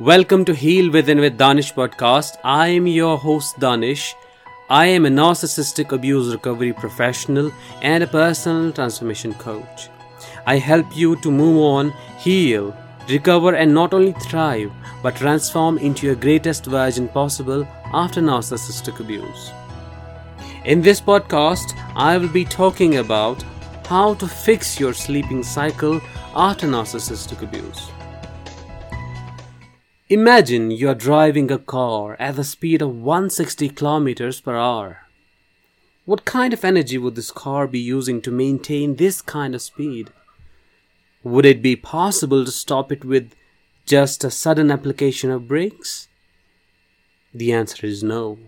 Welcome to Heal Within with Danish podcast. I am your host Danish. I am a narcissistic abuse recovery professional and a personal transformation coach. I help you to move on, heal, recover, and not only thrive but transform into your greatest version possible after narcissistic abuse. In this podcast, I will be talking about how to fix your sleeping cycle after narcissistic abuse. Imagine you're driving a car at the speed of 160 kilometers per hour. What kind of energy would this car be using to maintain this kind of speed? Would it be possible to stop it with just a sudden application of brakes? The answer is no.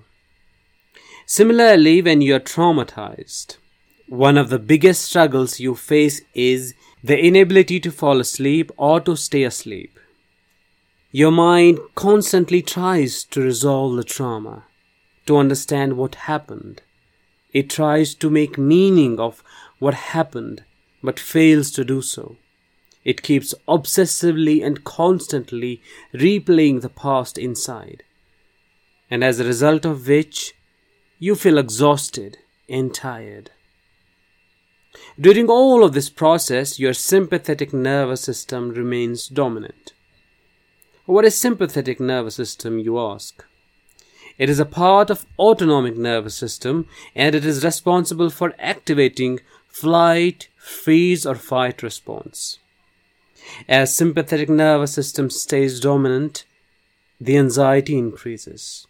Similarly, when you are traumatized, one of the biggest struggles you face is the inability to fall asleep or to stay asleep. Your mind constantly tries to resolve the trauma, to understand what happened. It tries to make meaning of what happened, but fails to do so. It keeps obsessively and constantly replaying the past inside. And as a result of which, you feel exhausted and tired. During all of this process, your sympathetic nervous system remains dominant. What is sympathetic nervous system, you ask? It is a part of autonomic nervous system and it is responsible for activating flight, freeze or fight response. As sympathetic nervous system stays dominant, the anxiety increases.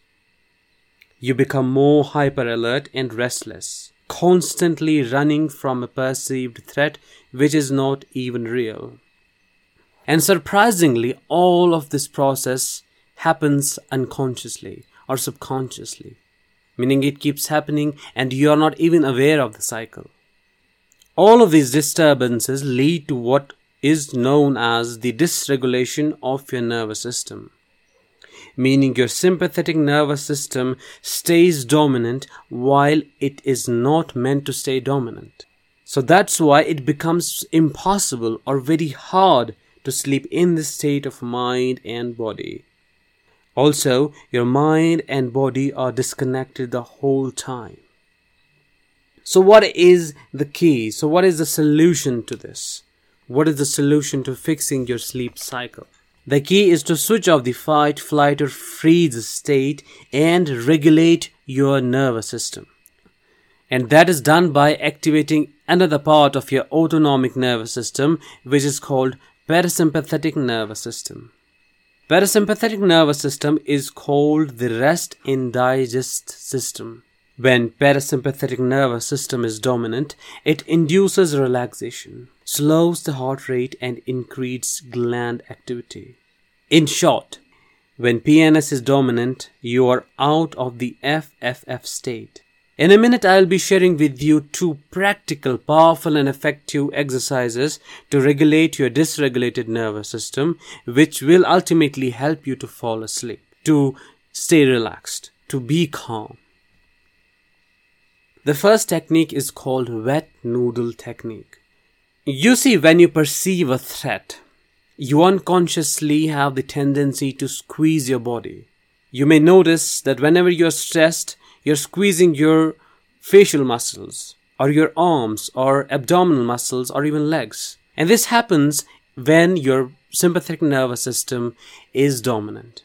You become more hyper alert and restless, constantly running from a perceived threat which is not even real. And surprisingly, all of this process happens unconsciously or subconsciously, meaning it keeps happening and you are not even aware of the cycle. All of these disturbances lead to what is known as the dysregulation of your nervous system, meaning your sympathetic nervous system stays dominant while it is not meant to stay dominant. So that's why it becomes impossible or very hard to sleep in this state of mind and body. Also, your mind and body are disconnected the whole time. So, what is the key? So, what is the solution to this? What is the solution to fixing your sleep cycle? The key is to switch off the fight, flight, or freeze state and regulate your nervous system. And that is done by activating another part of your autonomic nervous system, which is called Parasympathetic nervous system. Parasympathetic nervous system is called the rest and digest system. When parasympathetic nervous system is dominant, it induces relaxation, slows the heart rate and increases gland activity. In short, when PNS is dominant, you are out of the FFF state. In a minute, I'll be sharing with you two practical, powerful, and effective exercises to regulate your dysregulated nervous system, which will ultimately help you to fall asleep, to stay relaxed, to be calm. The first technique is called wet noodle technique. You see, when you perceive a threat, you unconsciously have the tendency to squeeze your body. You may notice that whenever you're stressed, you're squeezing your facial muscles or your arms or abdominal muscles or even legs. And this happens when your sympathetic nervous system is dominant.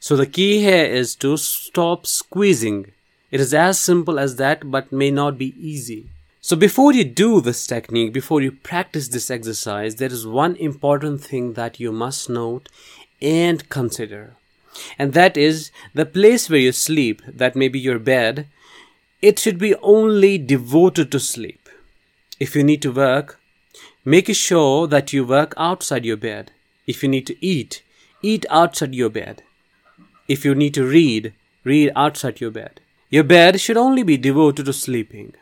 So the key here is to stop squeezing. It is as simple as that, but may not be easy. So before you do this technique, before you practice this exercise, there is one important thing that you must note and consider and that is the place where you sleep, that may be your bed, it should be only devoted to sleep. If you need to work, make sure that you work outside your bed. If you need to eat, eat outside your bed. If you need to read, read outside your bed. Your bed should only be devoted to sleeping.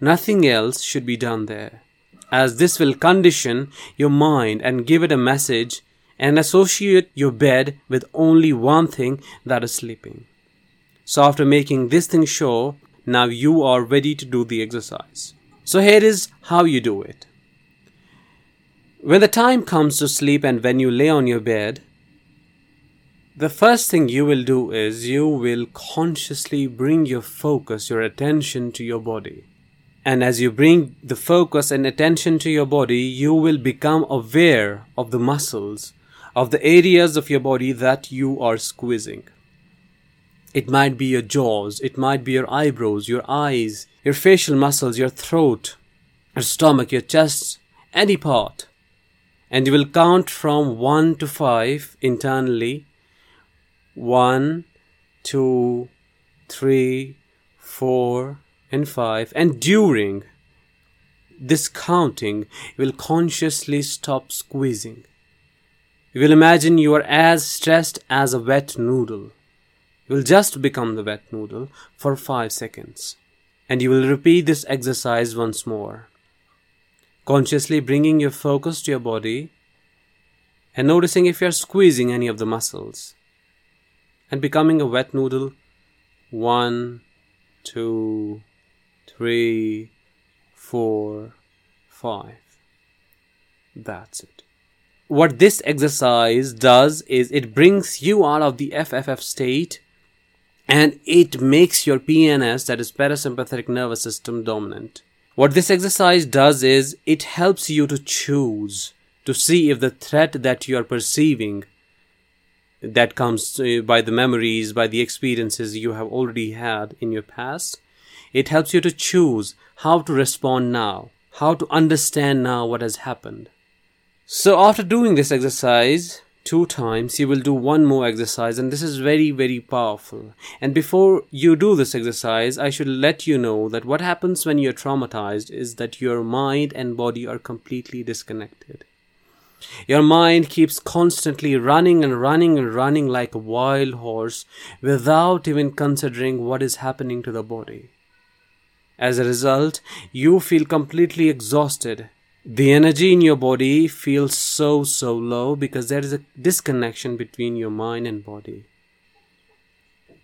Nothing else should be done there, as this will condition your mind and give it a message and associate your bed with only one thing that is sleeping. So, after making this thing sure, now you are ready to do the exercise. So, here is how you do it. When the time comes to sleep and when you lay on your bed, the first thing you will do is you will consciously bring your focus, your attention to your body. And as you bring the focus and attention to your body, you will become aware of the muscles, of the areas of your body that you are squeezing. It might be your jaws, it might be your eyebrows, your eyes, your facial muscles, your throat, your stomach, your chest, any part. And you will count from 1 to 5 internally one, two, three, four, and five. And during this counting, you will consciously stop squeezing. You will imagine you are as stressed as a wet noodle. You will just become the wet noodle for five seconds. And you will repeat this exercise once more. Consciously bringing your focus to your body and noticing if you are squeezing any of the muscles and becoming a wet noodle. One, two, three, four, five. That's it. What this exercise does is it brings you out of the FFF state and it makes your PNS, that is parasympathetic nervous system, dominant. What this exercise does is it helps you to choose to see if the threat that you are perceiving that comes uh, by the memories, by the experiences you have already had in your past. It helps you to choose how to respond now, how to understand now what has happened. So, after doing this exercise two times, you will do one more exercise, and this is very, very powerful. And before you do this exercise, I should let you know that what happens when you're traumatized is that your mind and body are completely disconnected. Your mind keeps constantly running and running and running like a wild horse without even considering what is happening to the body. As a result, you feel completely exhausted. The energy in your body feels so, so low because there is a disconnection between your mind and body.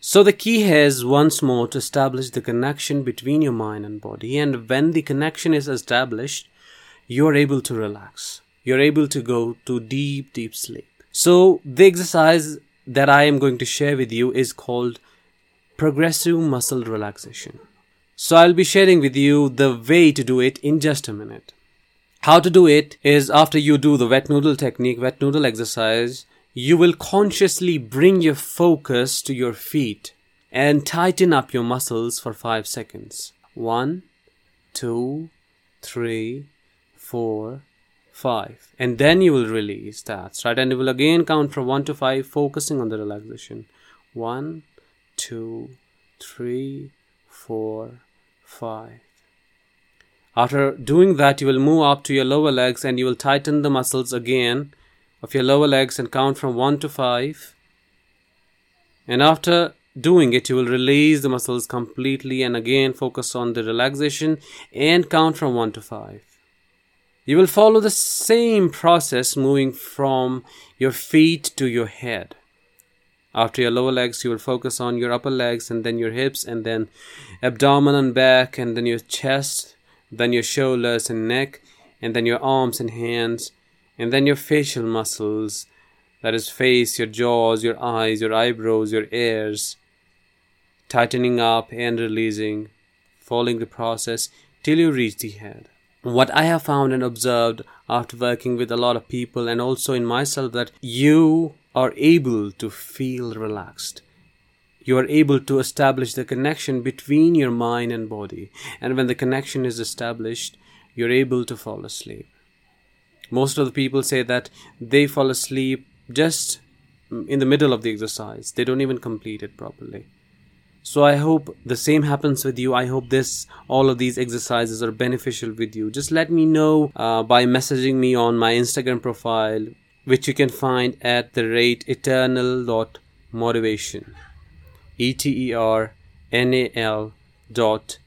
So the key is once more to establish the connection between your mind and body, and when the connection is established, you are able to relax you're able to go to deep, deep sleep. So, the exercise that I am going to share with you is called progressive muscle relaxation. So, I'll be sharing with you the way to do it in just a minute. How to do it is after you do the wet noodle technique, wet noodle exercise, you will consciously bring your focus to your feet and tighten up your muscles for five seconds. One, two, three, four, 5 and then you will release that right and you will again count from 1 to 5 focusing on the relaxation One, two, three, four, five. After doing that you will move up to your lower legs and you will tighten the muscles again of your lower legs and count from 1 to 5 and after doing it you will release the muscles completely and again focus on the relaxation and count from 1 to 5 you will follow the same process moving from your feet to your head. After your lower legs, you will focus on your upper legs and then your hips and then abdomen and back and then your chest, then your shoulders and neck and then your arms and hands and then your facial muscles that is face, your jaws, your eyes, your eyebrows, your ears, tightening up and releasing, following the process till you reach the head what I have found and observed after working with a lot of people and also in myself that you are able to feel relaxed. You are able to establish the connection between your mind and body. And when the connection is established, you're able to fall asleep. Most of the people say that they fall asleep just in the middle of the exercise, they don't even complete it properly. So I hope the same happens with you. I hope this, all of these exercises are beneficial with you. Just let me know uh, by messaging me on my Instagram profile, which you can find at the rate eternal dot motivation, e t e r n a l dot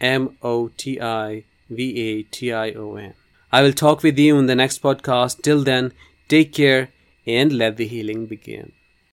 m o t i v a t i o n. I will talk with you in the next podcast. Till then, take care and let the healing begin.